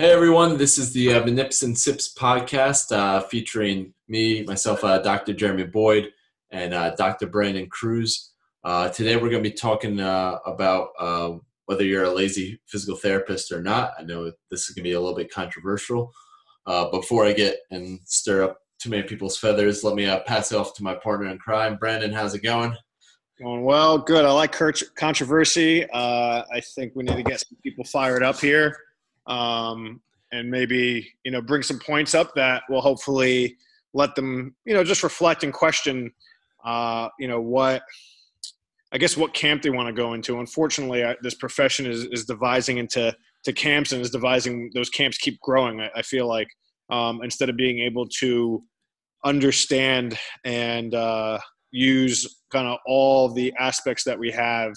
Hey everyone, this is the uh, Manips and Sips podcast uh, featuring me, myself, uh, Dr. Jeremy Boyd, and uh, Dr. Brandon Cruz. Uh, today we're going to be talking uh, about um, whether you're a lazy physical therapist or not. I know this is going to be a little bit controversial. before I get and stir up too many people's feathers, let me pass it off to my partner in crime. Brandon, how's it going? Going well, good. I like controversy. I think we need to get some people fired up here um, and maybe you know bring some points up that will hopefully let them you know just reflect and question uh, you know what I guess what camp they want to go into. Unfortunately, I, this profession is is devising into to camps and is devising those camps keep growing. I, I feel like um, instead of being able to understand and uh, use kind of all the aspects that we have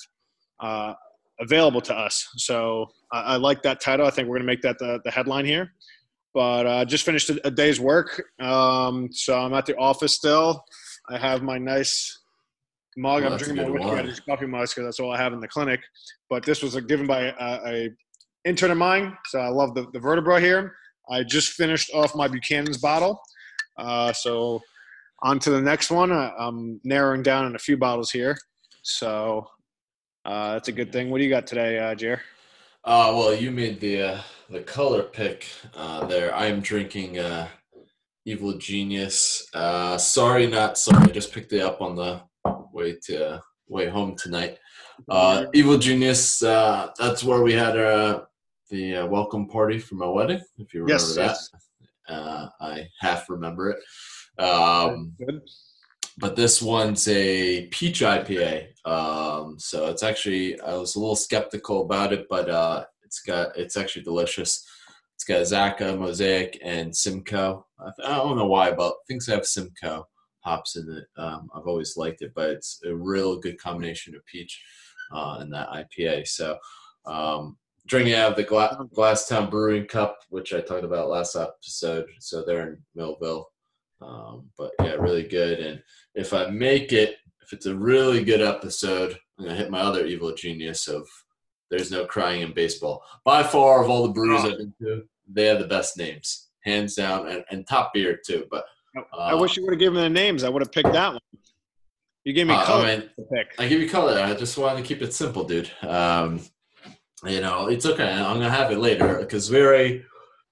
uh, available to us. So I, I like that title. I think we're going to make that the, the headline here. But I uh, just finished a, a day's work. Um, so I'm at the office still. I have my nice mug. I'm drinking my whiskey. coffee mug because that's all I have in the clinic. But this was a, given by a, a, intern of mine. So I love the, the vertebra here. I just finished off my Buchanan's bottle. Uh, so on to the next one. Uh, I'm narrowing down in a few bottles here. So uh, that's a good thing. What do you got today, uh, Jer? Uh, well, you made the uh, the color pick uh, there. I am drinking uh, Evil Genius. Uh, sorry, not sorry. I just picked it up on the way to uh, way home tonight. Uh, Evil Genius. Uh, that's where we had uh, the uh, welcome party for my wedding. If you remember yes, that, yes. Uh, I half remember it. Um, good but this one's a peach IPA. Um, so it's actually I was a little skeptical about it, but uh, it's got it's actually delicious. It's got Azacca, Mosaic, and Simcoe. I, I don't know why, but things have Simcoe hops in it. Um, I've always liked it, but it's a real good combination of peach uh, and that IPA. So um, drinking out of the Gla- Glasstown Brewing Cup, which I talked about last episode. So they're in Millville. Um, but yeah, really good. And if I make it, if it's a really good episode, I'm gonna hit my other evil genius of there's no crying in baseball. By far of all the brews I've been to, they have the best names, hands down, and, and top beer too. But uh, I wish you would have given the names. I would have picked that one. You gave me uh, color I mean, to pick. I give you color. I just wanted to keep it simple, dude. Um, you know, it's okay. I'm gonna have it later because we already,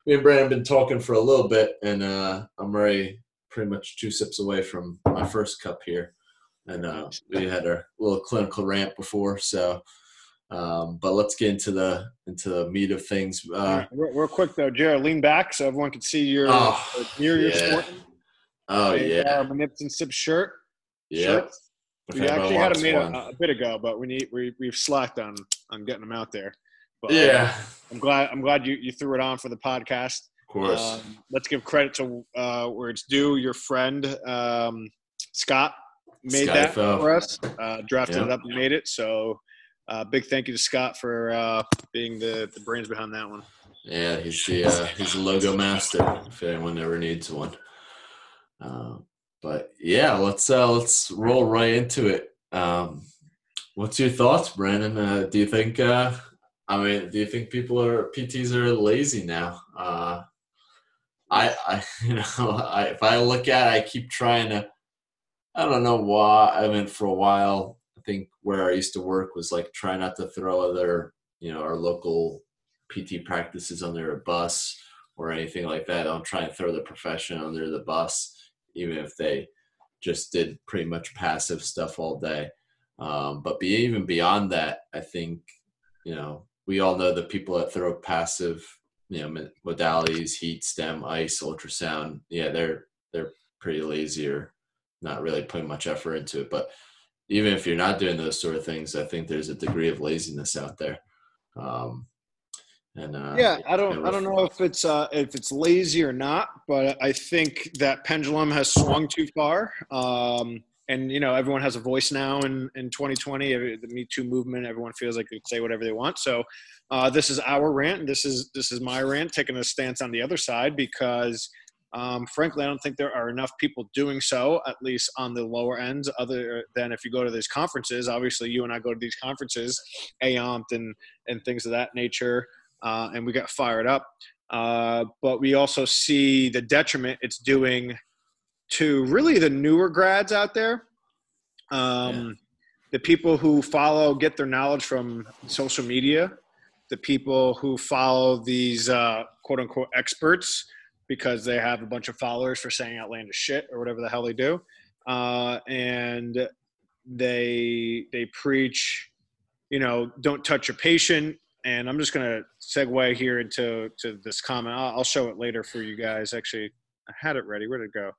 me and Brandon been talking for a little bit, and uh, I'm ready pretty much two sips away from my first cup here, and uh, we had our little clinical rant before. So, um, but let's get into the into the meat of things. Uh, real, real, quick though, Jared, lean back so everyone can see your oh, near your yeah. Oh yeah, uh, and sips shirt. Yeah. We actually had them made a, a, bit ago, but we need we we've slacked on on getting them out there. But, yeah, I'm glad I'm glad you, you threw it on for the podcast course. Um, let's give credit to uh, where it's due. Your friend um, Scott made that for us, uh, drafted yep. it up and made it. So, uh, big thank you to Scott for uh, being the, the brains behind that one. Yeah, he's the uh, he's the logo master. If anyone ever needs one. Uh, but yeah, let's let's roll right into it. Um, what's your thoughts, Brandon? do you think? I mean, do you think people are PTs are lazy now? I, I you know, I, if I look at it, I keep trying to. I don't know why. I mean, for a while, I think where I used to work was like try not to throw other, you know, our local PT practices under a bus or anything like that. I don't try and throw the profession under the bus, even if they just did pretty much passive stuff all day. Um, but be, even beyond that, I think, you know, we all know the people that throw passive you know modalities heat stem ice ultrasound. Yeah they're they're pretty lazy or not really putting much effort into it but even if you're not doing those sort of things i think there's a degree of laziness out there. Um, and uh, yeah i don't i don't know if it's uh, if it's lazy or not but i think that pendulum has swung too far. Um, and you know everyone has a voice now in in 2020 the me too movement everyone feels like they can say whatever they want so uh, this is our rant this is this is my rant taking a stance on the other side because um, frankly i don't think there are enough people doing so at least on the lower ends other than if you go to these conferences obviously you and i go to these conferences AOMT and and things of that nature uh, and we got fired up. Uh, but we also see the detriment it's doing to really the newer grads out there. Um, yeah. The people who follow, get their knowledge from social media, the people who follow these uh, quote unquote experts because they have a bunch of followers for saying outlandish shit or whatever the hell they do. Uh, and they they preach, you know, don't touch your patient. And I'm just gonna segue here into to this comment. I'll, I'll show it later for you guys. Actually, I had it ready. Where'd it go?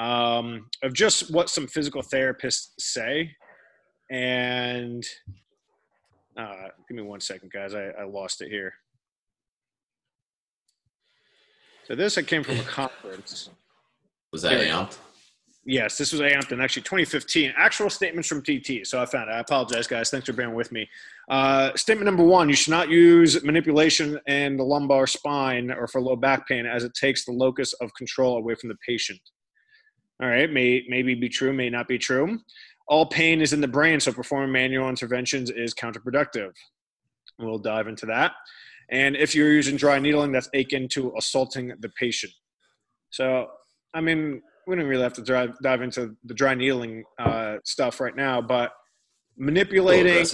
Um, of just what some physical therapists say, and uh, give me one second, guys. I, I lost it here. So this I came from a conference. Was that Amped? Yes, this was in actually 2015. Actual statements from TT. So I found it. I apologize, guys. Thanks for bearing with me. Uh, statement number one: You should not use manipulation in the lumbar spine or for low back pain, as it takes the locus of control away from the patient. All right, may maybe be true, may not be true all pain is in the brain, so performing manual interventions is counterproductive. We'll dive into that. And if you're using dry needling, that's akin to assaulting the patient. So, I mean, we don't really have to drive, dive into the dry needling uh, stuff right now, but manipulating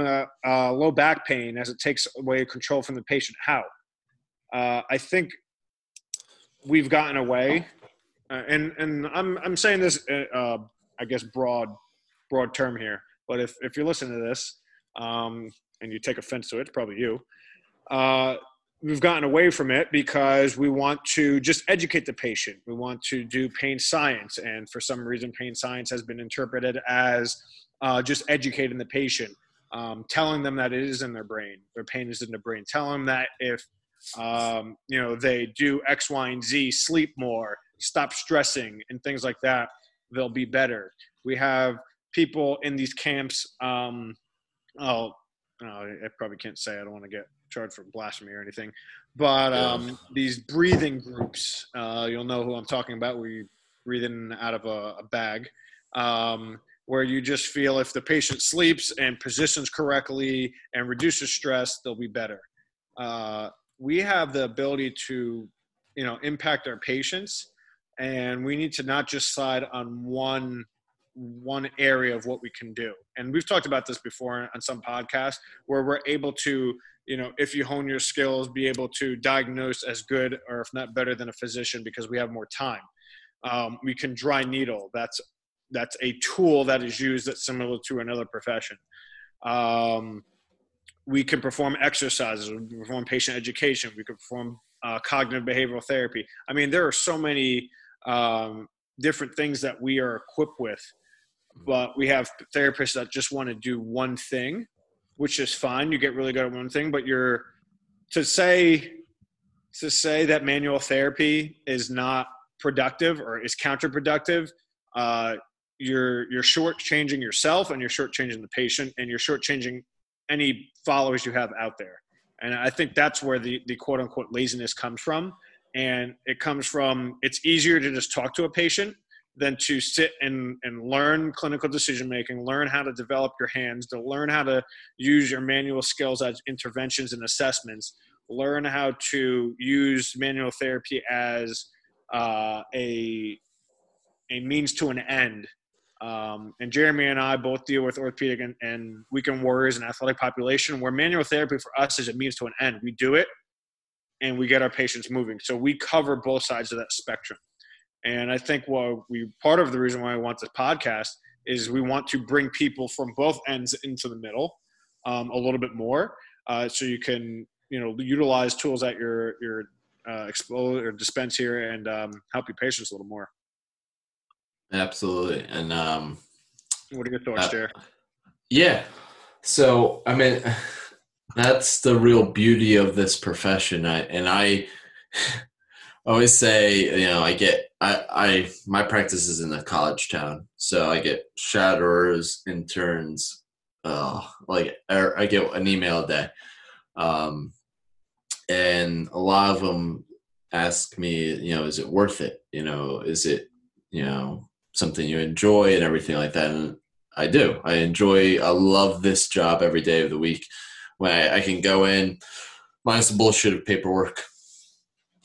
uh, low back pain as it takes away control from the patient. How? Uh, I think we've gotten away, uh, and and I'm I'm saying this uh, I guess broad broad term here. But if if you're listening to this um, and you take offense to it, it's probably you. Uh, we've gotten away from it because we want to just educate the patient. We want to do pain science, and for some reason, pain science has been interpreted as uh, just educating the patient, um, telling them that it is in their brain, their pain is in their brain. Tell them that if um, you know they do X, Y, and Z, sleep more, stop stressing, and things like that they'll be better. We have people in these camps. Um, oh, I probably can't say. I don't want to get charged for blasphemy or anything. But um, these breathing groups, uh, you'll know who I'm talking about. Where you breathing out of a, a bag, um, where you just feel if the patient sleeps and positions correctly and reduces stress, they'll be better. Uh, we have the ability to, you know, impact our patients and we need to not just slide on one one area of what we can do. And we've talked about this before on some podcasts where we're able to you know if you hone your skills be able to diagnose as good or if not better than a physician because we have more time. Um, we can dry needle. That's that's a tool that is used that's similar to another profession. Um, we can perform exercises. We can perform patient education. We can perform uh, cognitive behavioral therapy. I mean there are so many um, different things that we are equipped with. But we have therapists that just want to do one thing, which is fine. You get really good at one thing, but you're to say to say that manual therapy is not productive or is counterproductive. Uh, you're you're shortchanging yourself and you're shortchanging the patient and you're shortchanging any followers you have out there. And I think that's where the, the quote unquote laziness comes from and it comes from it's easier to just talk to a patient than to sit and, and learn clinical decision making, learn how to develop your hands, to learn how to use your manual skills as interventions and assessments, learn how to use manual therapy as uh, a a means to an end. Um, and Jeremy and I both deal with orthopedic and, and weekend warriors and athletic population, where manual therapy for us is a means to an end. We do it and we get our patients moving. So we cover both sides of that spectrum. And I think what we part of the reason why I want this podcast is we want to bring people from both ends into the middle um, a little bit more, uh, so you can you know utilize tools at your your uh, explode or dispense here and um, help your patients a little more. Absolutely, and um, what are your thoughts, uh? Yeah, so I mean that's the real beauty of this profession. I, and I always say, you know, I get, I, I, my practice is in a college town. So I get shadowers, interns, uh, like, I get an email a day. Um, and a lot of them ask me, you know, is it worth it? You know, is it, you know, something you enjoy and everything like that? And I do. I enjoy, I love this job every day of the week when I, I can go in. minus the bullshit of paperwork.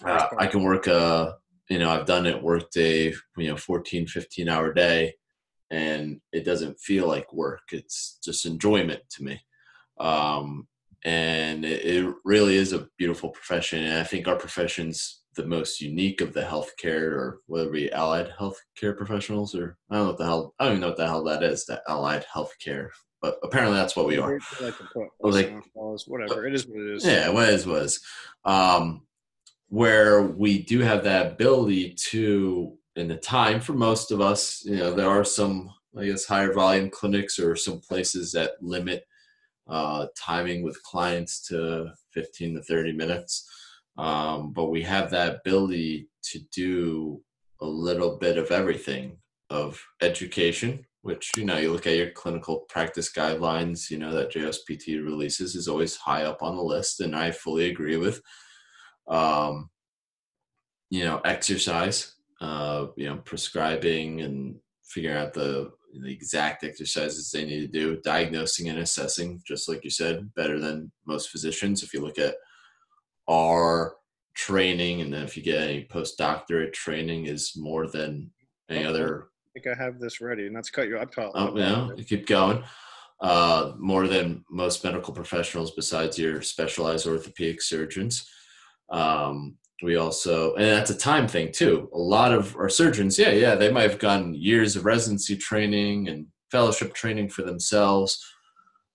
Uh, I can work a, you know, I've done it, worked a, you know, 14, 15 hour day and it doesn't feel like work. It's just enjoyment to me. Um, and it, it really is a beautiful profession. And I think our profession's the most unique of the healthcare or whether we allied healthcare professionals or I don't know what the hell I don't even know what the hell that is, that allied healthcare. But apparently that's what we are. Like, like whatever. It is what it is. Yeah, what is was. Um, where we do have that ability to in the time for most of us, you know, there are some I guess higher volume clinics or some places that limit uh, timing with clients to 15 to 30 minutes. Um, but we have that ability to do a little bit of everything of education, which, you know, you look at your clinical practice guidelines, you know, that JSPT releases is always high up on the list, and I fully agree with. Um, you know, exercise, uh, you know, prescribing and figuring out the the exact exercises they need to do, diagnosing and assessing, just like you said, better than most physicians. If you look at our training, and then if you get any postdoctorate training, is more than any other. I think I have this ready, and that's cut you. up. Oh, yeah, you keep going. Uh, more than most medical professionals, besides your specialized orthopedic surgeons. Um, we also and that's a time thing too a lot of our surgeons yeah yeah they might have gotten years of residency training and fellowship training for themselves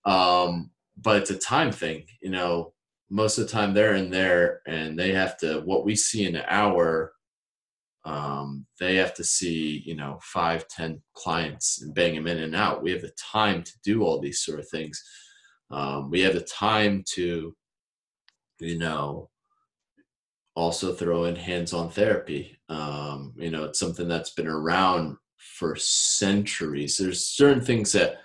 um, but it's a time thing you know most of the time they're in there and they have to what we see in an hour um, they have to see you know five ten clients and bang them in and out we have the time to do all these sort of things um, we have the time to you know also throw in hands-on therapy. Um, you know, it's something that's been around for centuries. There's certain things that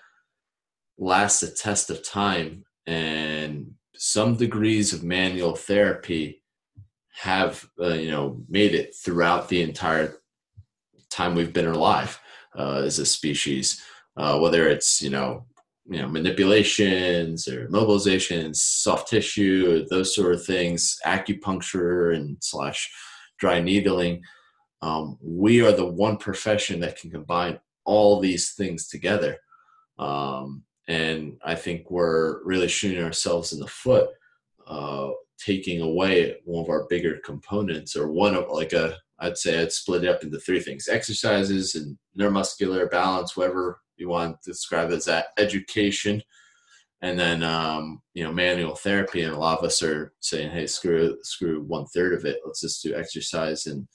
last the test of time, and some degrees of manual therapy have uh, you know made it throughout the entire time we've been alive uh, as a species. Uh, whether it's you know you know manipulations or mobilizations soft tissue those sort of things acupuncture and slash dry needling um, we are the one profession that can combine all these things together um, and i think we're really shooting ourselves in the foot uh, taking away one of our bigger components or one of like a i'd say i'd split it up into three things exercises and neuromuscular balance whatever you want to describe as that education and then um, you know manual therapy and a lot of us are saying hey screw screw one third of it let's just do exercise and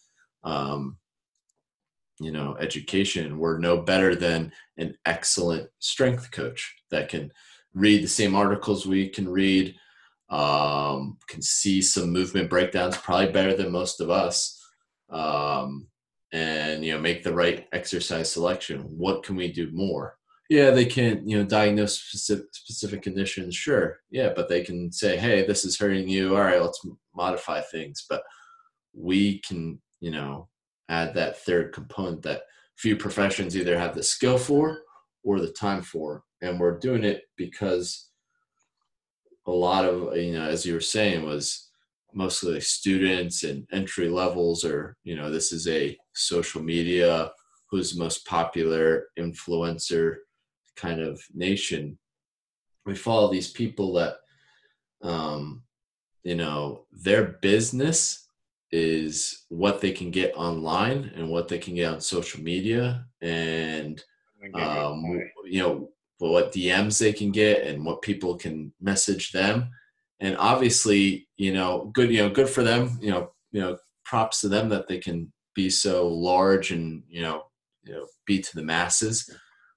um, you know education. We're no better than an excellent strength coach that can read the same articles we can read um, can see some movement breakdowns probably better than most of us um, and you know make the right exercise selection. What can we do more? Yeah they can you know diagnose specific, specific conditions sure. Yeah but they can say hey this is hurting you. All right let's modify things. But we can you know add that third component that few professions either have the skill for or the time for and we're doing it because a lot of you know as you were saying was mostly students and entry levels or you know this is a social media who's the most popular influencer kind of nation. We follow these people that um you know their business is what they can get online and what they can get on social media and um, you know what DMs they can get and what people can message them. And obviously you know good you know good for them you know you know props to them that they can be so large and you know you know be to the masses.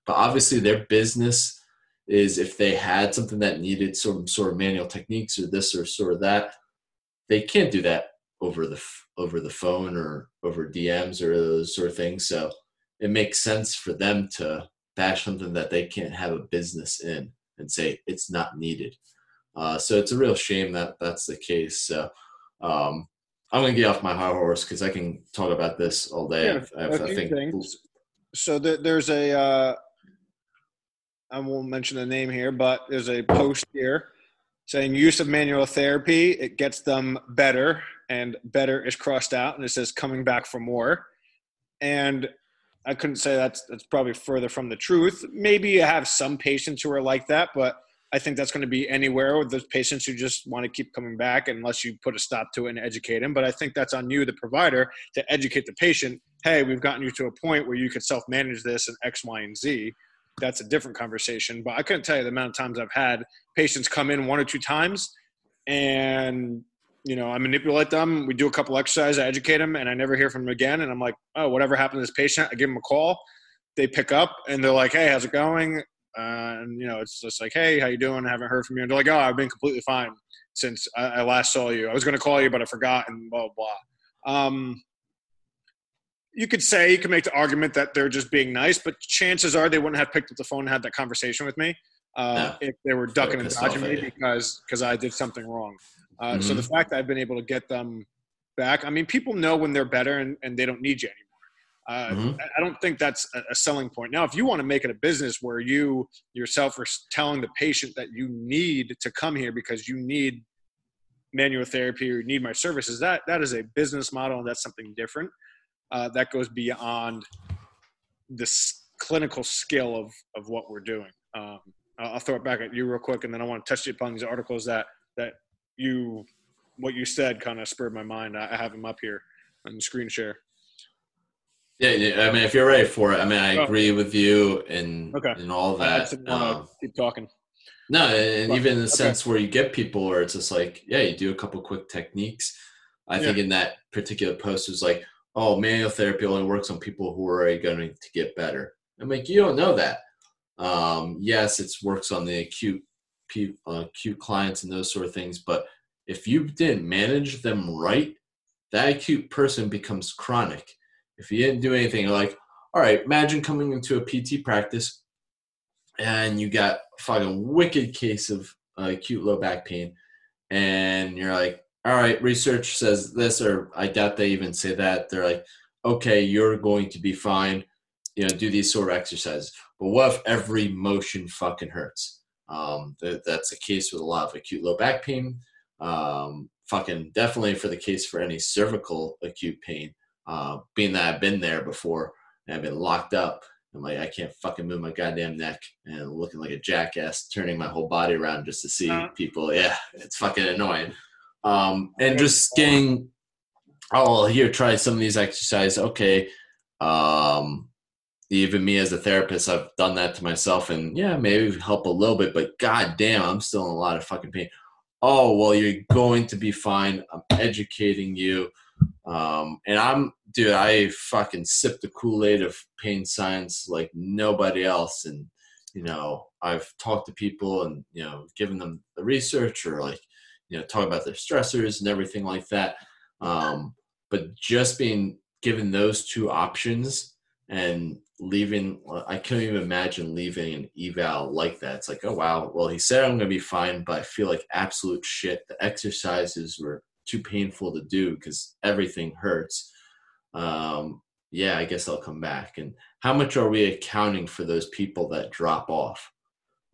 But obviously their business is if they had something that needed some sort of manual techniques or this or sort of that they can't do that over the over the phone or over DMs or those sort of things. So it makes sense for them to bash something that they can't have a business in and say it's not needed uh, so it's a real shame that that's the case. So um, I'm going to get off my high horse because I can talk about this all day. Yeah, I, think. Things. So the, there's a, uh, I won't mention the name here, but there's a post here saying use of manual therapy it gets them better and better is crossed out and it says coming back for more and i couldn't say that's that's probably further from the truth maybe you have some patients who are like that but i think that's going to be anywhere with those patients who just want to keep coming back unless you put a stop to it and educate them but i think that's on you the provider to educate the patient hey we've gotten you to a point where you could self-manage this and x y and z that's a different conversation. But I couldn't tell you the amount of times I've had patients come in one or two times, and you know I manipulate them. We do a couple exercises, I educate them, and I never hear from them again. And I'm like, oh, whatever happened to this patient? I give them a call. They pick up and they're like, hey, how's it going? Uh, and you know, it's just like, hey, how you doing? I haven't heard from you. And they're like, oh, I've been completely fine since I, I last saw you. I was going to call you, but I forgot, and blah blah. blah. Um, you could say you could make the argument that they're just being nice, but chances are they wouldn't have picked up the phone and had that conversation with me uh, if they were ducking and dodging me because because I did something wrong. Uh, mm-hmm. So the fact that I've been able to get them back, I mean, people know when they're better and, and they don't need you anymore. Uh, mm-hmm. I don't think that's a, selling point. Now, if you want to make it a business where you yourself are telling the patient that you need to come here because you need manual therapy or you need my services, that that is a business model and that's something different uh, that goes beyond this clinical skill of of what we're doing. Um, I'll throw it back at you real quick, and then I want to touch upon these articles that that you what you said kind of spurred my mind. I have them up here on the screen share. Yeah, yeah, I mean, if you're ready for it, I mean, I oh. agree with you and okay. and all that. I um, keep talking. No, and but, even in the okay. sense where you get people where it's just like, yeah, you do a couple quick techniques. I yeah. think in that particular post was like, oh, manual therapy only works on people who are going to get better. I'm like, you don't know that. Um, yes, it works on the acute, uh, acute clients and those sort of things, but if you didn't manage them right, that acute person becomes chronic. If you didn't do anything, like, all right, imagine coming into a PT practice and you got a fucking wicked case of uh, acute low back pain, and you're like, all right, research says this, or I doubt they even say that. They're like, okay, you're going to be fine. You know, do these sort of exercises. But what if every motion fucking hurts? Um, that, that's the case with a lot of acute low back pain. Um, fucking definitely for the case for any cervical acute pain. Uh, being that I've been there before and I've been locked up. I'm like, I can't fucking move my goddamn neck and looking like a jackass, turning my whole body around just to see uh, people. Yeah, it's fucking annoying um, and just getting oh here try some of these exercises okay um, even me as a therapist i've done that to myself and yeah maybe help a little bit but god damn i'm still in a lot of fucking pain. Oh well you're going to be fine. I'm educating you. Um, and i'm dude i fucking sip the kool-aid of pain science like nobody else. And you know i've talked to people and you know given them the research or like you know talk about their stressors and everything like that. Um, but just being given those two options and leaving i couldn't even imagine leaving an eval like that. It's like oh wow well he said i'm going to be fine but i feel like absolute shit. The exercises were too painful to do because everything hurts. Um, yeah i guess i'll come back. And how much are we accounting for those people that drop off?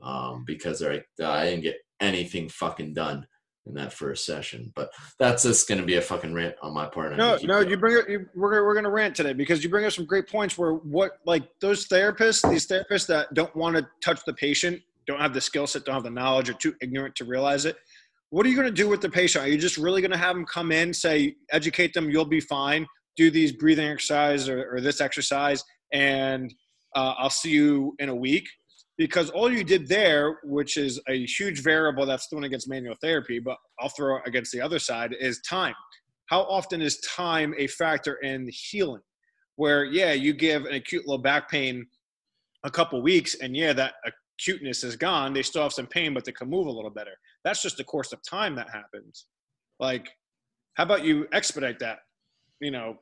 Um, because they're like i didn't get anything fucking done in that first session. But that's just going to be a fucking rant on my part. No, no, going. you bring it. You, we're we're going to rant today because you bring up some great points. Where what like those therapists, these therapists that don't want to touch the patient, don't have the skill set, don't have the knowledge, or too ignorant to realize it. What are you going to do with the patient? Are you just really going to have them come in, say, educate them, you'll be fine, do these breathing exercise or, or this exercise, and uh, I'll see you in a week? Because all you did there, which is a huge variable that's thrown against manual therapy, but I'll throw against the other side, is time. How often is time a factor in healing? Where, yeah, you give an acute low back pain a couple weeks, and yeah, that acuteness is gone. They still have some pain, but they can move a little better. That's just the course of time that happens. Like, how about you expedite that? You know,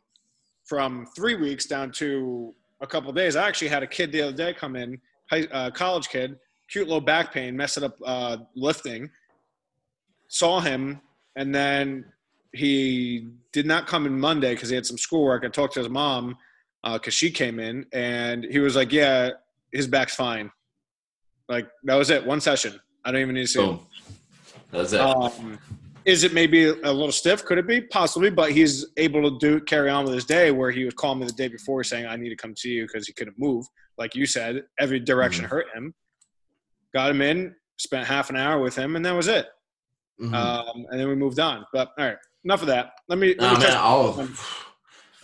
from three weeks down to a couple days. I actually had a kid the other day come in high, uh, college kid, cute little back pain, messing up uh, lifting. Saw him, and then he did not come in Monday because he had some schoolwork. I talked to his mom because uh, she came in, and he was like, "Yeah, his back's fine." Like that was it. One session. I don't even need to see him. That's it. Um, is it maybe a little stiff? Could it be? Possibly, but he's able to do carry on with his day where he would call me the day before saying, I need to come to you because he couldn't move. Like you said, every direction Mhm. hurt him. Got him in, spent half an hour with him, and that was it. Mhm. Um, and then we moved on. But all right, enough of that. Let me, let me man, touch- I'll, um,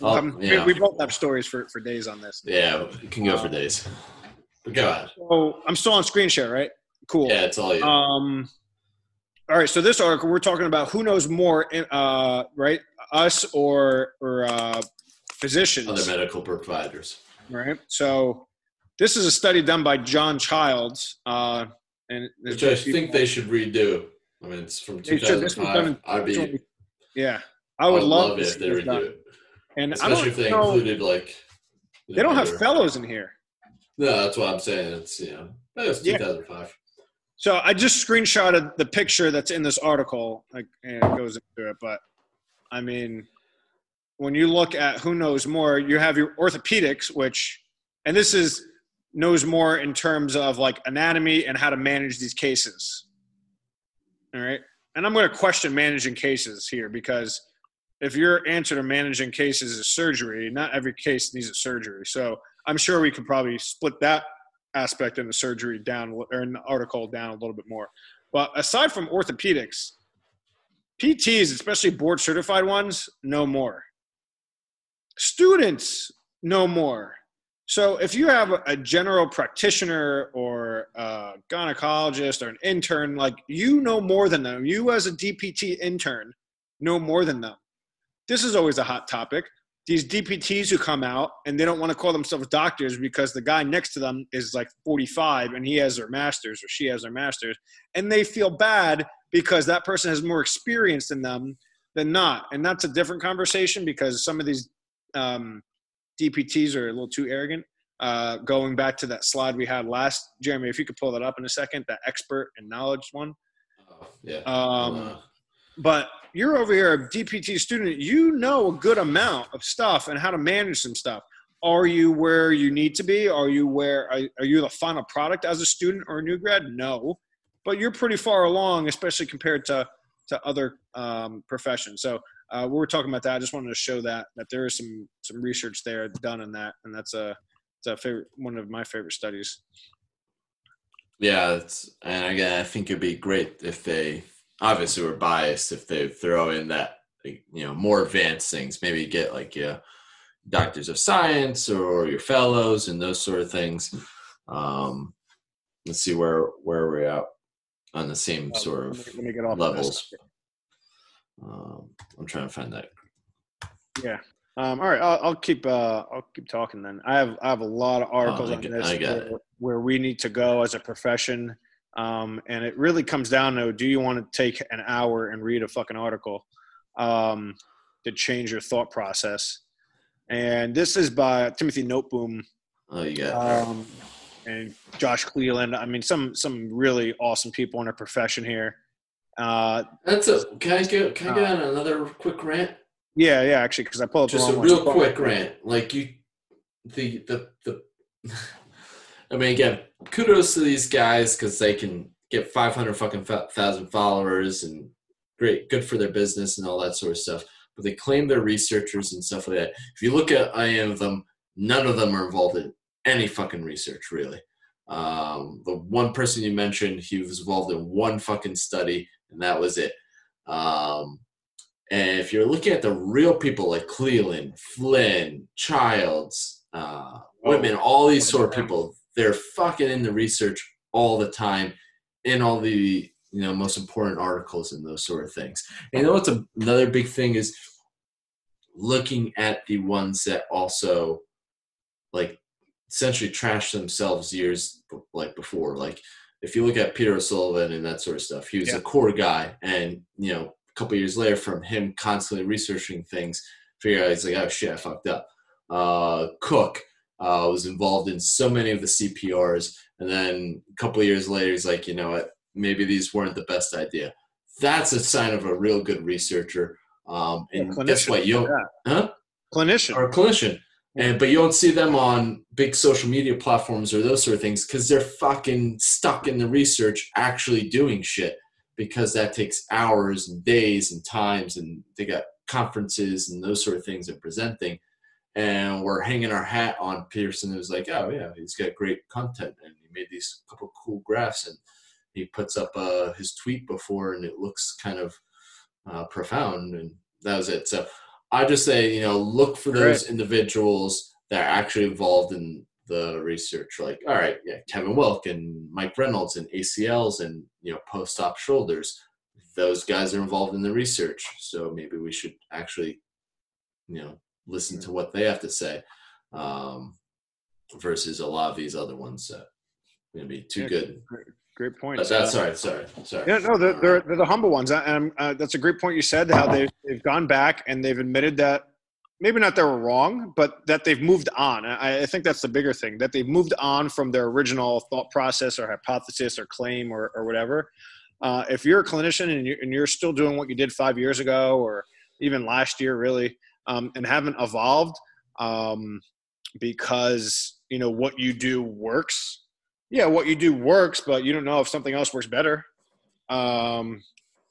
um, we- yeah. we both have stories for, for days on this. yeah, it can go for days. But go ahead. So I'm still on screen share, right? Cool. Yeah, it's all you. Um, all right. So this article, we're talking about who knows more, uh, right? Us or or uh, physicians, Other medical providers. right? So this is a study done by John Childs, uh, and Which I think they should redo. I mean, it's from They should. This was done 2005. in I'd be, yeah, I I would love, it to if they redo done. it. And I Especially if they know, included like. they don't have fellows in here. No, that's what I'm saying. It's you know, Yeah. 2005. So I just screenshotted the picture that's in this article, like, and it goes into it. But I mean, when you look at who knows more, you have your orthopedics, which, and this is knows more in terms of like anatomy and how to manage these cases. All right, and I'm going to question managing cases here because if your answer to managing cases is surgery, not every case needs a surgery. So I'm sure we could probably split that aspect in the surgery down or in the article down a little bit more. But aside from orthopedics, PTs, especially board certified ones, no more. Students, no more. So if you have a, a general practitioner or a gynecologist or an intern, like you know more than them. You as a DPT intern know more than them. This is always a hot topic these DPTs who come out and they don't want to call themselves doctors because the guy next to them is like 45 and he has their masters or she has their masters and they feel bad because that person has more experience than them than not. And that's a different conversation because some of these um, DPTs are a little too arrogant. Uh, going back to that slide we had last Jeremy if you could pull that up in a second that expert and knowledge one. Oh, yeah. um, Uh, but you're over here a DPT student. You know a good amount of stuff and how to manage some stuff. Are you where you need to be? Are you where are, are you the final product as a student or a new grad? No, but you're pretty far along, especially compared to to other um, professions. So uh, we were talking about that. I just wanted to show that that there is some some research there done in that, and that's a it's a favorite one of my favorite studies. yeah, and again, I think it'd be great if they obviously we're biased if they throw in that you know more advanced things. Maybe get like yeah, doctors of science or your fellows and those sort of things. Um, let's see where where we're at on the same Uh, sort let of me- let me get off of levels. Um, I'm trying to find that. Yeah um, all right, I'll, I'll keep uh, I'll keep talking then. I have I have a lot of articles I on this where, where we need to go as a profession, um, and it really comes down to: Do you want to take an hour and read a fucking article um, to change your thought process? And this is by Timothy Noteboom Oh, you got um, and Josh Cleland. I mean, some some really awesome people in our profession here. Uh, that's a. Can I get can I get on another quick rant? yeah, yeah, actually, because I pulled up the just a real one. quick rant like you the the the i mean again kudos to these guys because they can get 500 fucking thousand followers and great good for their business and all that sort of stuff. But they claim they're researchers and stuff like that. If you look at any of them none of them are involved in any fucking research really. Um, the one person you mentioned he was involved in one fucking study and that was it. Um, and if you're looking at the real people like Cleland, Flynn, Childs, uh, Whitman, all these sort of people, they're fucking in the research all the time, in all the you know most important articles and those sort of things. And you know what's a, another big thing is looking at the ones that also like essentially trash themselves years like before. Like if you look at Peter O'Sullivan and that sort of stuff, he was Yeah. a core guy, and you know a couple years later from him constantly researching things, figure out he's like, oh shit, I fucked up. Uh, Cook uh, was involved in so many of the CPRs, and then a couple years later, he's like, you know what, maybe these weren't the best idea. That's a sign of a real good researcher. Um, Yeah, and guess what? You yeah. huh? Clinician. Or a clinician. And but you don't see them on big social media platforms or those sort of things because they're fucking stuck in the research, actually doing shit. because that takes hours and days and times and they got conferences and those sort of things and presenting and we're hanging our hat on Peterson was like oh yeah he's got great content and he made these couple cool graphs and he puts up uh, his tweet before and it looks kind of uh, profound and that was it. So I just say you know look for those individuals that are actually involved in the research like all right yeah kevin wilk and mike reynolds and acls and you know post-op shoulders those guys are involved in the research so maybe we should actually you know listen to what they have to say um, versus a lot of these other ones that going to be too yeah, good great, great point uh, sorry sorry sorry yeah no they're, they're, they're the humble ones and uh, that's a great point you said how they've, they've gone back and they've admitted that maybe not they were wrong, but that they've moved on. I, I, think that's the bigger thing that they've moved on from their original thought process or hypothesis or claim or, or whatever. Uh, if you're a clinician and you're, and you're, still doing what you did five years ago or even last year, really, um, and haven't evolved um, because you know what you do works. Yeah, what you do works, but you don't know if something else works better. Um,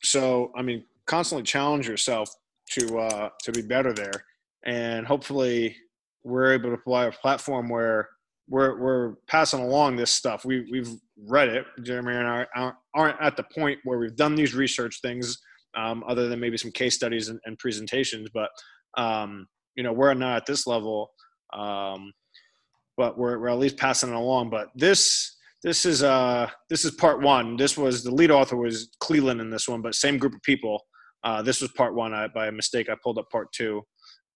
so, I mean, constantly challenge yourself to uh, to be better there and hopefully we're able to provide a platform where we're we're passing along this stuff. We we've read it. Jeremy and I aren't at the point where we've done these research things, um, other than maybe some case studies and, and presentations. But um, you know, we're not at this level, um, but we're we're at least passing it along. But this this is uh this is part one. This was the lead author was Cleland in this one, but same group of people. Uh, this was part one. I, by mistake, I pulled up part two.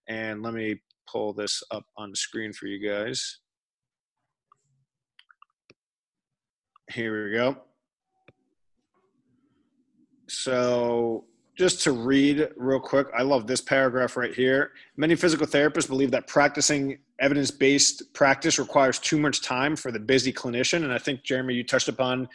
And let me pull this up on the screen for you guys. Here we go. So just to read real quick, I love this paragraph right here. Many physical therapists believe that practicing evidence based practice requires too much time for the busy clinician. And I think, Jeremy, you touched upon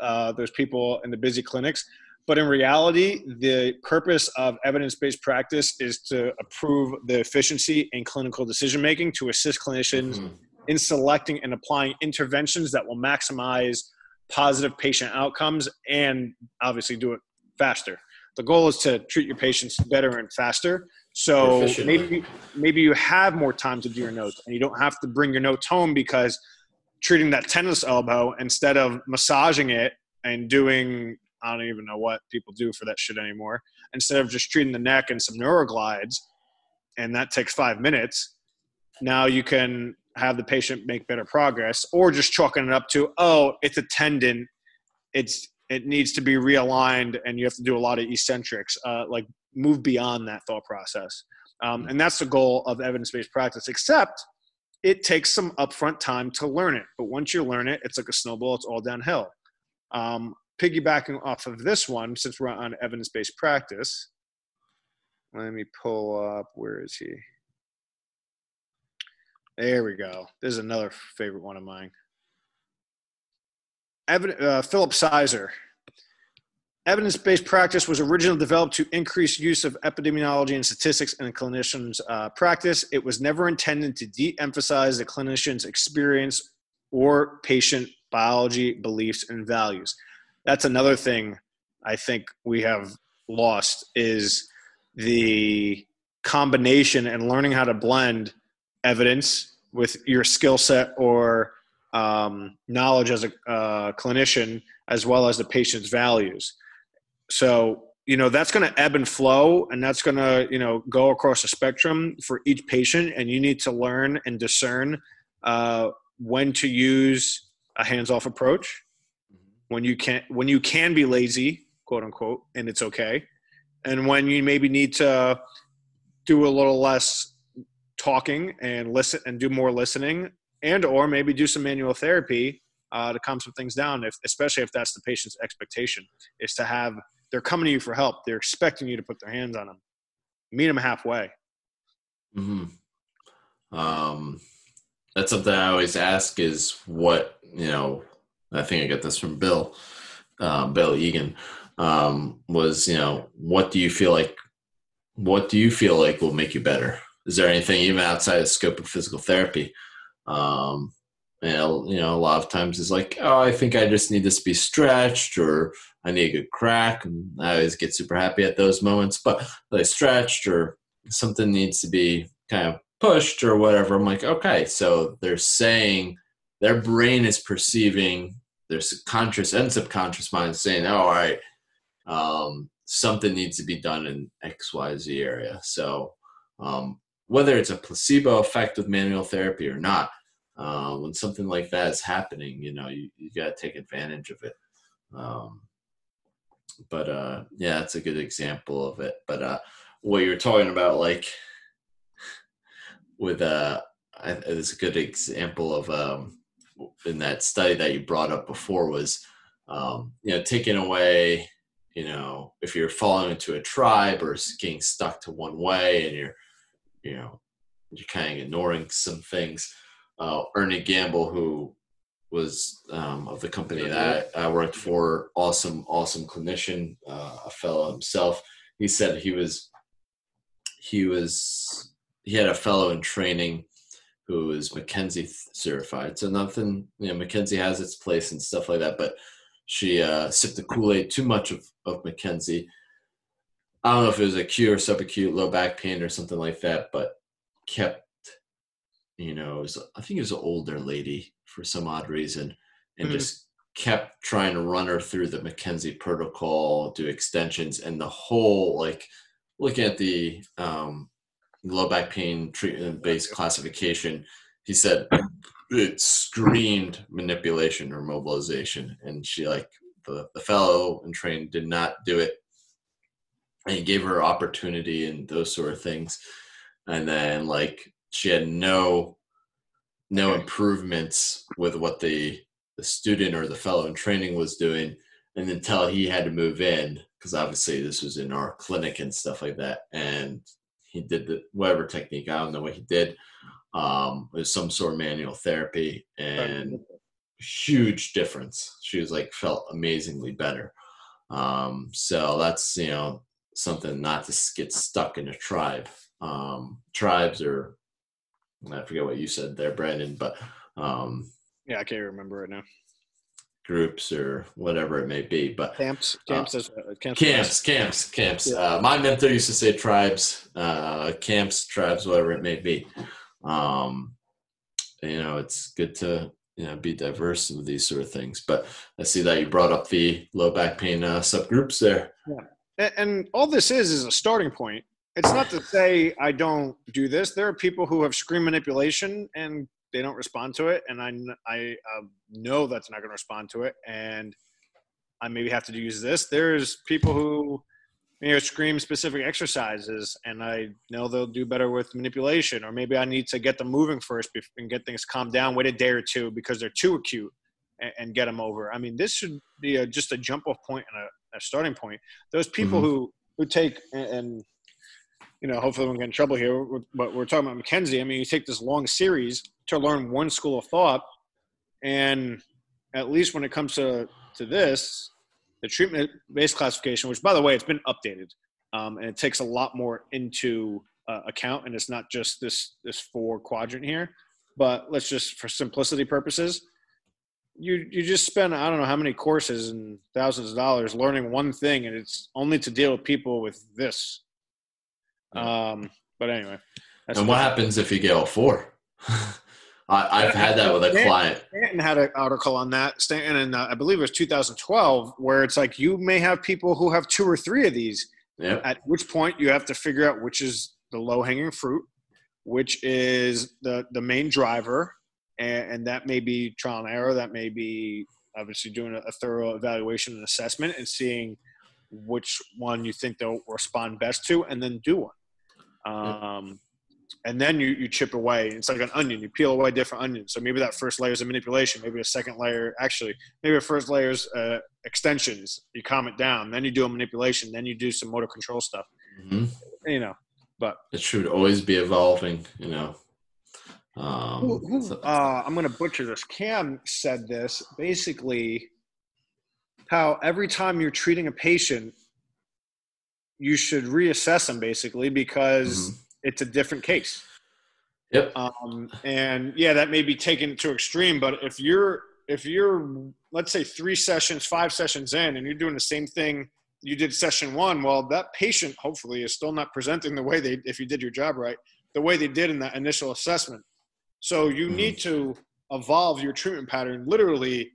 uh, those people in the busy clinics. But in reality, the purpose of evidence based practice is to improve the efficiency in clinical decision making to assist clinicians mm-hmm. in selecting and applying interventions that will maximize positive patient outcomes and obviously do it faster. The goal is to treat your patients better and faster. So maybe maybe you have more time to do your notes and you don't have to bring your notes home because treating that tennis elbow instead of massaging it and doing I don't even know what people do for that shit anymore. Instead of just treating the neck and some neuroglides, and that takes five minutes, now you can have the patient make better progress, or just chalking it up to, oh, it's a tendon, it's it needs to be realigned, and you have to do a lot of eccentrics. Uh, like move beyond that thought process, um, and that's the goal of evidence-based practice. Except it takes some upfront time to learn it, but once you learn it, it's like a snowball; it's all downhill. Um, piggybacking off of this one, since we're on evidence based practice, let me pull up. Where is he? There we go. This is another favorite one of mine. Evid- uh, Phillip Sizer. Evidence based practice was originally developed to increase use of epidemiology and statistics in clinician's uh, practice. It was never intended to de emphasize the clinician's experience or patient biology, beliefs, and values that's another thing I think we have lost is the combination and learning how to blend evidence with your skill set or um, knowledge as a uh, clinician as well as the patient's values. So you know that's going to ebb and flow and that's going to you know go across the spectrum for each patient and you need to learn and discern uh, when to use a hands-off approach when you can when you can be lazy, quote unquote, and it's okay, and when you maybe need to do a little less talking and listen and do more listening, and or maybe do some manual therapy uh, to calm some things down. If especially if that's the patient's expectation, is to have they're coming to you for help. They're expecting you to put their hands on them. Meet them halfway. Hmm. Um, that's something I always ask: is what you know I think I got this from Bill, uh, Bill Egan, um, was, you know, what do you feel like, what do you feel like will make you better? Is there anything even outside the scope of physical therapy? Um, And, you know, a lot of times it's like, oh, I think I just need this to be stretched or I need a good crack. And I always get super happy at those moments. But they stretched or something needs to be kind of pushed or whatever. I'm like, okay, so they're saying their brain is perceiving their conscious and subconscious mind saying, oh, all right, um, something needs to be done in XYZ area. So um, whether it's a placebo effect with manual therapy or not, uh, when something like that is happening, you know, you, you got to take advantage of it. Um, but uh, yeah, it's a good example of it. But uh, what you're talking about, like with uh, it's a good example of um, in that study that you brought up before was um, you know taking away you know if you're falling into a tribe or getting stuck to one way and you're you know you're kind of ignoring some things uh, ernie gamble who was um, of the company that I worked for awesome awesome clinician uh, a fellow himself he said he was he was he had a fellow in training who is McKenzie certified. So nothing, you know, McKenzie has its place and stuff like that, but she uh, sipped the Kool-Aid too much of, of McKenzie. I don't know if it was acute or subacute low back pain or something like that, but kept, you know, was, I think it was an older lady for some odd reason and mm-hmm. just kept trying to run her through the McKenzie protocol, do extensions and the whole, like looking at the, um, low back pain treatment based classification, he said it screamed manipulation or mobilization. And she like the, the fellow and trained did not do it. And he gave her opportunity and those sort of things. And then like she had no no improvements with what the the student or the fellow in training was doing and until he had to move in because obviously this was in our clinic and stuff like that and he did the whatever technique. I don't know what he did. Um, it was some sort of manual therapy and huge difference. She was like felt amazingly better. Um, so that's you know something not to get stuck in a tribe. Um, tribes are I forget what you said there, Brandon, but um, yeah, I can't remember right now groups or whatever it may be. But camps, camps, uh, uh camps, camps, camps, camps. Yeah. Uh, my mentor used to say tribes, uh, camps, tribes, whatever it may be. Um, you know, it's good to you know be diverse with these sort of things. But I see that you brought up the low back pain uh, subgroups there. Yeah, and all this is is a starting point. It's not to say I don't do this. There are people who have screen manipulation and they don't respond to it, and I I uh, know that's not going to respond to it, and I maybe have to use this. There's people who you know scream specific exercises, and I know they'll do better with manipulation, or maybe I need to get them moving first and get things calmed down. Wait a day or two because they're too acute, and, get them over. I mean, this should be a, just a jump off point and a, a starting point. Those people mm-hmm. who who take and you know, hopefully we won't get in trouble here, but we're talking about McKenzie. I mean, you take this long series to learn one school of thought, and at least when it comes to to this, the treatment-based classification, which by the way, it's been updated, um, and it takes a lot more into uh, account, and it's not just this this four quadrant here. But let's just, for simplicity purposes, you you just spend I don't know how many courses and thousands of dollars learning one thing, and it's only to deal with people with this. Um, but anyway. and what happens if you get all four? I, have had that with a Stanton, client. Stanton had an article on that. Stanton, and uh, I believe it was 2012, where it's like you may have people who have two or three of these. Yep. At which point you have to figure out which is the low hanging fruit, which is the the main driver, and, and, that may be trial and error. That may be obviously doing a, a thorough evaluation and assessment and seeing which one you think they'll respond best to, and then do one. Um, and then you, you chip away. It's like an onion. You peel away different onions. So maybe that first layer is a manipulation. Maybe a second layer, actually, maybe a first layer is uh, extensions. You calm it down. Then you do a manipulation. Then you do some motor control stuff. Mm-hmm. You know, but it should always be evolving. You know. Um, uh, I'm going to butcher this. Cam said this basically. How every time you're treating a patient, you should reassess them basically because. Mm-hmm it's a different case. Yep. Um, and yeah, that may be taken to extreme, but if you're if you're let's say three sessions, five sessions in, and you're doing the same thing you did session one, well, that patient hopefully is still not presenting the way they if you did your job right, the way they did in that initial assessment. So you Mhm. need to evolve your treatment pattern literally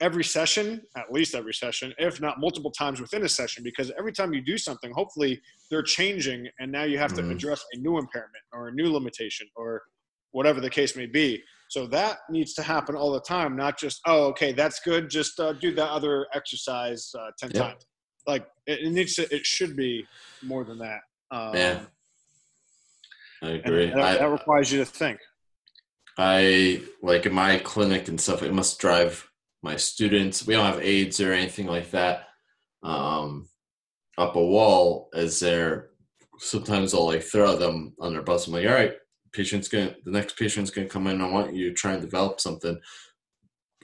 every session, at least every session, if not multiple times within a session, because every time you do something, hopefully they're changing and now you have to Mhm. address a new impairment or a new limitation or whatever the case may be. So that needs to happen all the time, not just, oh, okay, that's good. Just uh, do that other exercise uh, 10 Yep. times. Like it, needs to, it should be more than that. Um, Yeah, I agree. that, I, that requires you to think. I like in my clinic and stuff. It must drive my students. We don't have aides or anything like that. Um, up a wall as they're sometimes I'll like throw them on their bus. I'm like, all right, patient's gonna the next patient's gonna come in. I want you to try and develop something.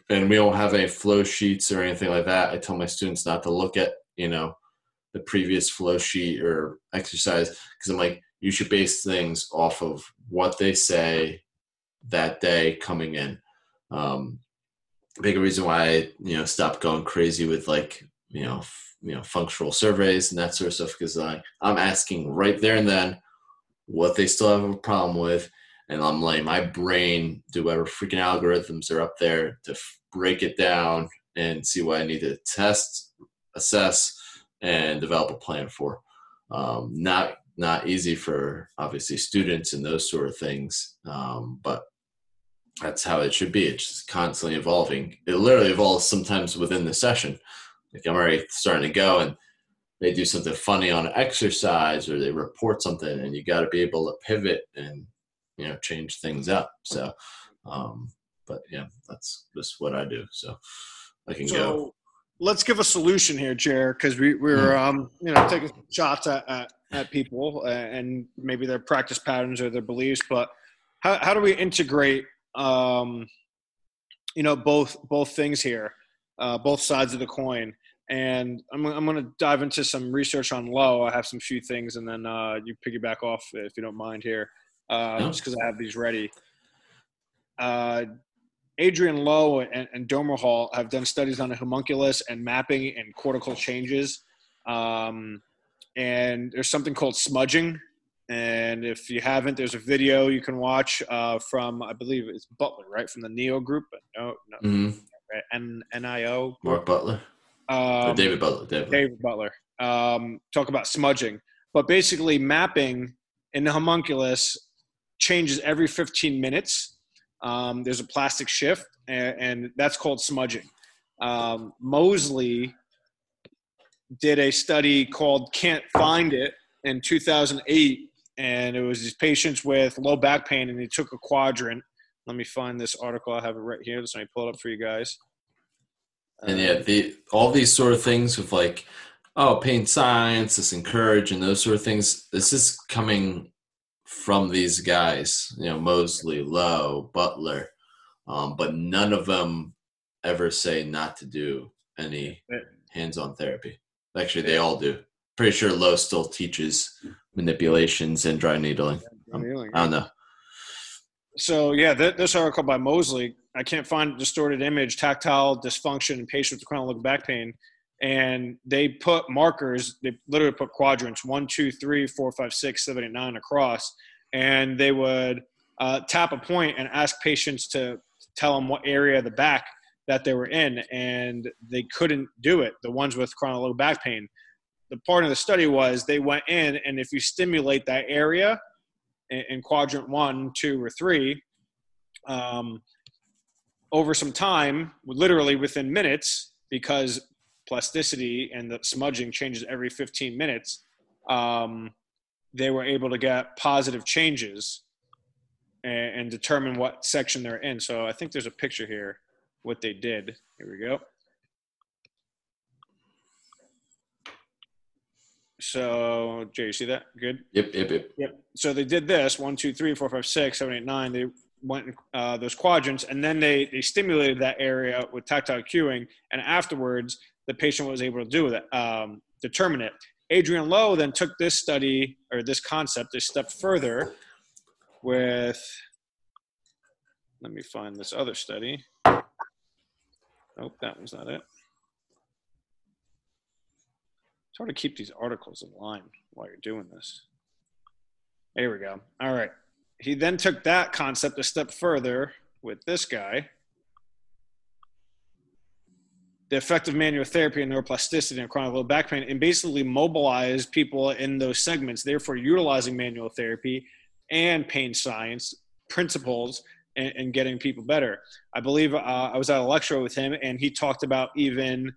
And we don't have any flow sheets or anything like that. I tell my students not to look at, you know, the previous flow sheet or exercise because I'm like, you should base things off of what they say that day coming in. Um, big reason why I, you know, stopped going crazy with like, you know, f- you know, functional surveys and that sort of stuff because like I'm asking right there and then what they still have a problem with, and I'm like my brain do whatever freaking algorithms are up there to f- break it down and see what I need to test, assess, and develop a plan for. Um, not not easy for obviously students and those sort of things, um, but that's how it should be. It's just constantly evolving. It literally evolves sometimes within the session. Like I'm already starting to go and they do something funny on exercise or they report something and you got to be able to pivot and you know change things up. So, um, but yeah, that's just what I do. So I can So go. let's give a solution here, Jer, because we, we're um, you know taking shots at, at, at people and maybe their practice patterns or their beliefs. But how, how do we integrate um, you know both both things here, uh, both sides of the coin? And I'm, I'm going to dive into some research on low. I have some few things, and then uh, you piggyback off if you don't mind here, uh, No. just because I have these ready. Uh, Adriaan Louw and, and Domer Hall have done studies on the homunculus and mapping and cortical changes. Um, and there's something called smudging. And if you haven't, there's a video you can watch uh, from, I believe it's Butler, right? From the NEO group. No, no, Mhm. N- NOI. Mark Butler or Um, David Butler. David. David Butler. Um, talk about smudging. But basically, mapping in the homunculus changes every 15 minutes. Um, there's a plastic shift, and, and that's called smudging. Um, Moseley did a study called Can't Find It in 2008, and it was these patients with low back pain, and they took a quadrant. Let me find this article. I have it right here. So let me pull it up for you guys. And yeah, the all these sort of things with like, oh, pain science, this encourage, and those sort of things. This is coming from these guys, you know, Moseley, Louw, Butler, um, but none of them ever say not to do any hands-on therapy. Actually, they all do. Pretty sure Louw still teaches manipulations and dry needling. Um, I don't know. So yeah, th- this article by Moseley, I can't find distorted image, tactile dysfunction in patients with chronic low back pain, and they put markers. They literally put quadrants one, two, three, four, five, six, seven, eight, nine across, and they would uh, tap a point and ask patients to tell them what area of the back that they were in, and they couldn't do it. The ones with chronic low back pain. The part of the study was they went in, and if you stimulate that area in, in quadrant one, two, or three, um, over some time, literally within minutes, because plasticity and the smudging changes every 15 minutes, um, they were able to get positive changes and, and determine what section they're in. So I think there's a picture here, what they did. Here we go. So, Jay, you see that? Good. Yep, yep, yep. Yep. So they did this one, two, three, four, five, six, seven, eight, nine. They went uh, those quadrants, and then they they stimulated that area with tactile cueing, and afterwards the patient was able to do that, um, determine it. Adriaan Louw then took this study or this concept a step further with, let me find this other study. Nope, that one's not it. Hard to keep these articles in line while you're doing this. There we go. All right. He then took that concept a step further with this guy. The effect of manual therapy and neuroplasticity and chronic low back pain, and basically mobilize people in those segments, therefore utilizing manual therapy and pain science principles and, and getting people better. I believe uh, I was at a lecture with him, and he talked about even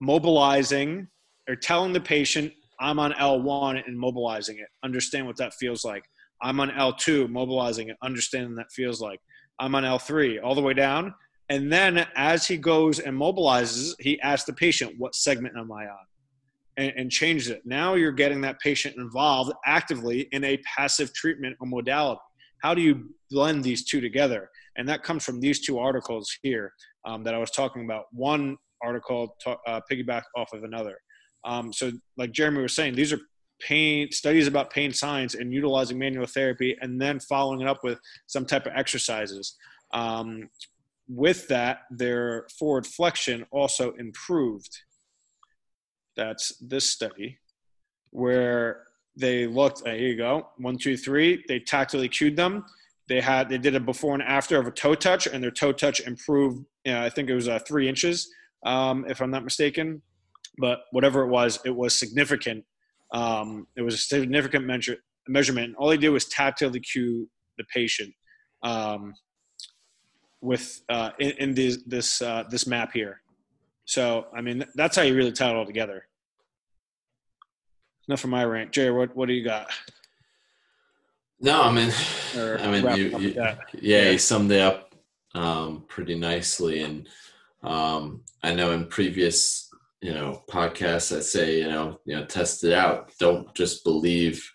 mobilizing or telling the patient, I'm on L1 and mobilizing it, understand what that feels like. I'm on L2, mobilizing it, understanding that feels like. I'm on L3, all the way down. And then as he goes and mobilizes, he asks the patient, What segment am I on? And, and changes it. Now you're getting that patient involved actively in a passive treatment or modality. How do you blend these two together? And that comes from these two articles here um, that I was talking about. One article uh, piggyback off of another. Um, so, like Jeremy was saying, these are pain studies about pain science and utilizing manual therapy, and then following it up with some type of exercises. Um, with that, their forward flexion also improved. That's this study where they looked. Uh, here you go, one, two, three. They tactily cued them. They had they did a before and after of a toe touch, and their toe touch improved. You know, I think it was uh, three inches, um, if I'm not mistaken. But whatever it was, it was significant. Um, it was a significant measure, measurement. All they did was tactily cue the patient um, with uh, in, in, this this uh, this map here. So I mean, that's how you really tie it all together. Enough for my rant, Jerry. What what do you got? No, I mean, or I mean, you, you yeah, yeah, you summed it up um, pretty nicely, and um, I know in previous you know podcasts I say you know you know test it out. Don't just believe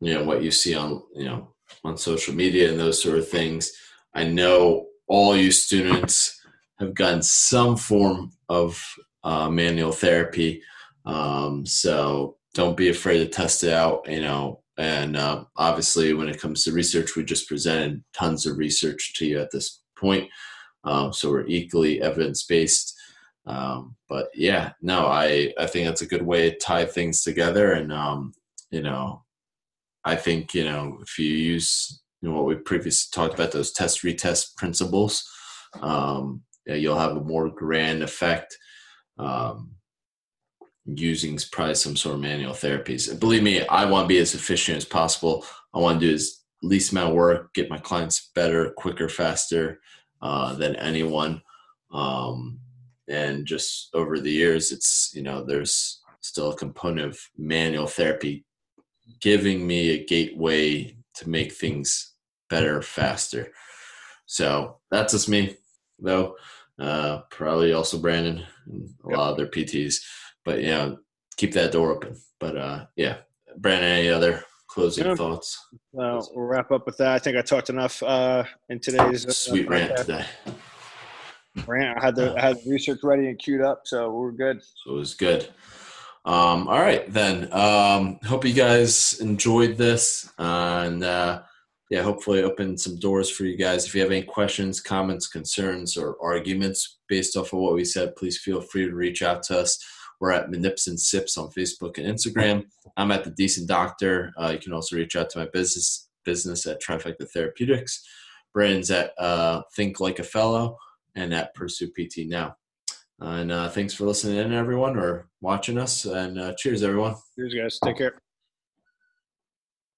you know what you see on you know on social media and those sort of things. I know all you students have gotten some form of uh, manual therapy, um, so don't be afraid to test it out. You know, and uh, obviously, when it comes to research, we just presented tons of research to you at this point. Um, so we're equally evidence based. Um, but yeah, no, I I think that's a good way to tie things together, and um, you know, I think you know if you use you know what we previously talked about those test retest principles, um, you'll have a more grand effect. Um, using probably some sort of manual therapies. And believe me, I want to be as efficient as possible. I want to do as least amount of work, get my clients better, quicker, faster uh, than anyone. Um, and just over the years, it's you know there's still a component of manual therapy giving me a gateway to make things better, faster. So that's just me, though. Uh, probably also Brandon and a yep. lot of other PTs but you know, keep that door open. But uh, yeah, Brandon, any other closing yeah. thoughts? Uh, we'll wrap up with that. I think I talked enough uh, in today's uh, sweet rant today. Rant. I had the I had research ready and queued up, so we're good. So it was good. Um, all right, then. Um, hope you guys enjoyed this, and uh, yeah, hopefully open some doors for you guys. If you have any questions, comments, concerns, or arguments based off of what we said, please feel free to reach out to us. We're at Manips and Sips on Facebook and Instagram. I'm at the Decent Doctor. Uh, you can also reach out to my business business at Trifecta Therapeutics. Brandon's at uh, Think Like a Fellow and at Pursue PT Now. And uh, thanks for listening in, everyone, or watching us. And uh, cheers, everyone. Cheers, guys. Take care.